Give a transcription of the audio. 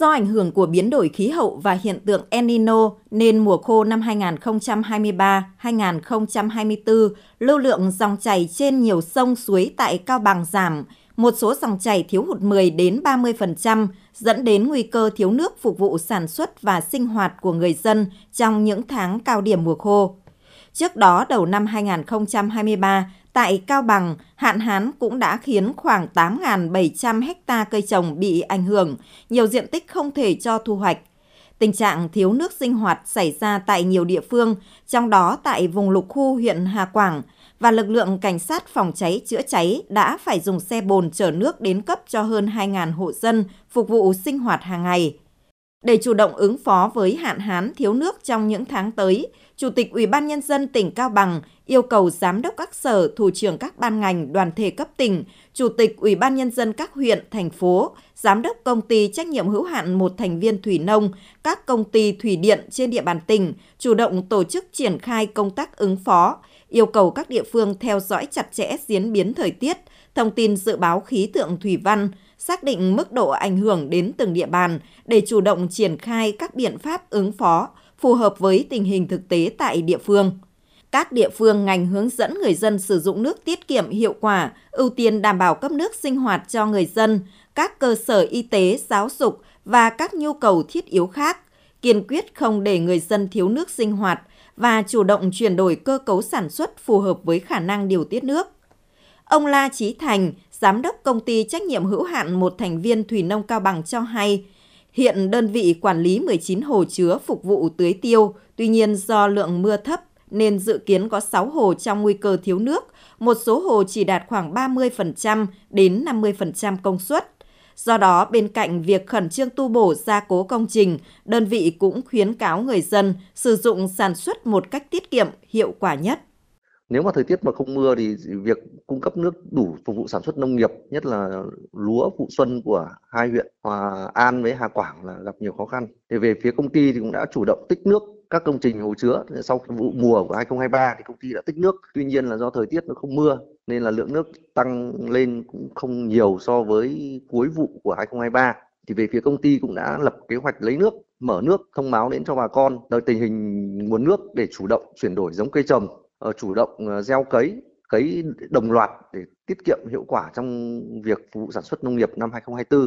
Do ảnh hưởng của biến đổi khí hậu và hiện tượng El Nino nên mùa khô năm 2023-2024, lưu lượng dòng chảy trên nhiều sông suối tại Cao Bằng giảm, một số dòng chảy thiếu hụt 10 đến 30%, dẫn đến nguy cơ thiếu nước phục vụ sản xuất và sinh hoạt của người dân trong những tháng cao điểm mùa khô. Trước đó, đầu năm 2023, tại Cao Bằng, hạn hán cũng đã khiến khoảng 8.700 hecta cây trồng bị ảnh hưởng, nhiều diện tích không thể cho thu hoạch. Tình trạng thiếu nước sinh hoạt xảy ra tại nhiều địa phương, trong đó tại vùng lục khu huyện Hà Quảng, và lực lượng cảnh sát phòng cháy chữa cháy đã phải dùng xe bồn chở nước đến cấp cho hơn 2.000 hộ dân phục vụ sinh hoạt hàng ngày. Để chủ động ứng phó với hạn hán thiếu nước trong những tháng tới, Chủ tịch Ủy ban Nhân dân tỉnh Cao Bằng yêu cầu Giám đốc các sở, thủ trưởng các ban ngành, đoàn thể cấp tỉnh, Chủ tịch Ủy ban Nhân dân các huyện, thành phố, Giám đốc công ty trách nhiệm hữu hạn một thành viên thủy nông, các công ty thủy điện trên địa bàn tỉnh chủ động tổ chức triển khai công tác ứng phó, yêu cầu các địa phương theo dõi chặt chẽ diễn biến thời tiết, thông tin dự báo khí tượng thủy văn, xác định mức độ ảnh hưởng đến từng địa bàn để chủ động triển khai các biện pháp ứng phó phù hợp với tình hình thực tế tại địa phương. Các địa phương ngành hướng dẫn người dân sử dụng nước tiết kiệm hiệu quả, ưu tiên đảm bảo cấp nước sinh hoạt cho người dân, các cơ sở y tế, giáo dục và các nhu cầu thiết yếu khác, kiên quyết không để người dân thiếu nước sinh hoạt và chủ động chuyển đổi cơ cấu sản xuất phù hợp với khả năng điều tiết nước. Ông La Chí Thành, giám đốc công ty trách nhiệm hữu hạn một thành viên Thủy Nông Cao Bằng cho hay, hiện đơn vị quản lý 19 hồ chứa phục vụ tưới tiêu, tuy nhiên do lượng mưa thấp nên dự kiến có 6 hồ trong nguy cơ thiếu nước, một số hồ chỉ đạt khoảng 30% đến 50% công suất. Do đó, bên cạnh việc khẩn trương tu bổ gia cố công trình, đơn vị cũng khuyến cáo người dân sử dụng sản xuất một cách tiết kiệm, hiệu quả nhất. Nếu mà thời tiết mà không mưa thì việc cung cấp nước đủ phục vụ sản xuất nông nghiệp, nhất là lúa vụ xuân của hai huyện Hòa An với Hà Quảng là gặp nhiều khó khăn. Thì về phía công ty thì cũng đã chủ động tích nước các công trình hồ chứa. Sau vụ mùa của 2023 thì công ty đã tích nước. Tuy nhiên là do thời tiết nó không mưa nên là lượng nước tăng lên cũng không nhiều so với cuối vụ của 2023 thì về phía công ty cũng đã lập kế hoạch lấy nước mở nước thông báo đến cho bà con đợi tình hình nguồn nước để chủ động chuyển đổi giống cây trồng. Ờ, chủ động ờ, gieo cấy cấy đồng loạt để tiết kiệm hiệu quả trong việc phục vụ sản xuất nông nghiệp năm 2024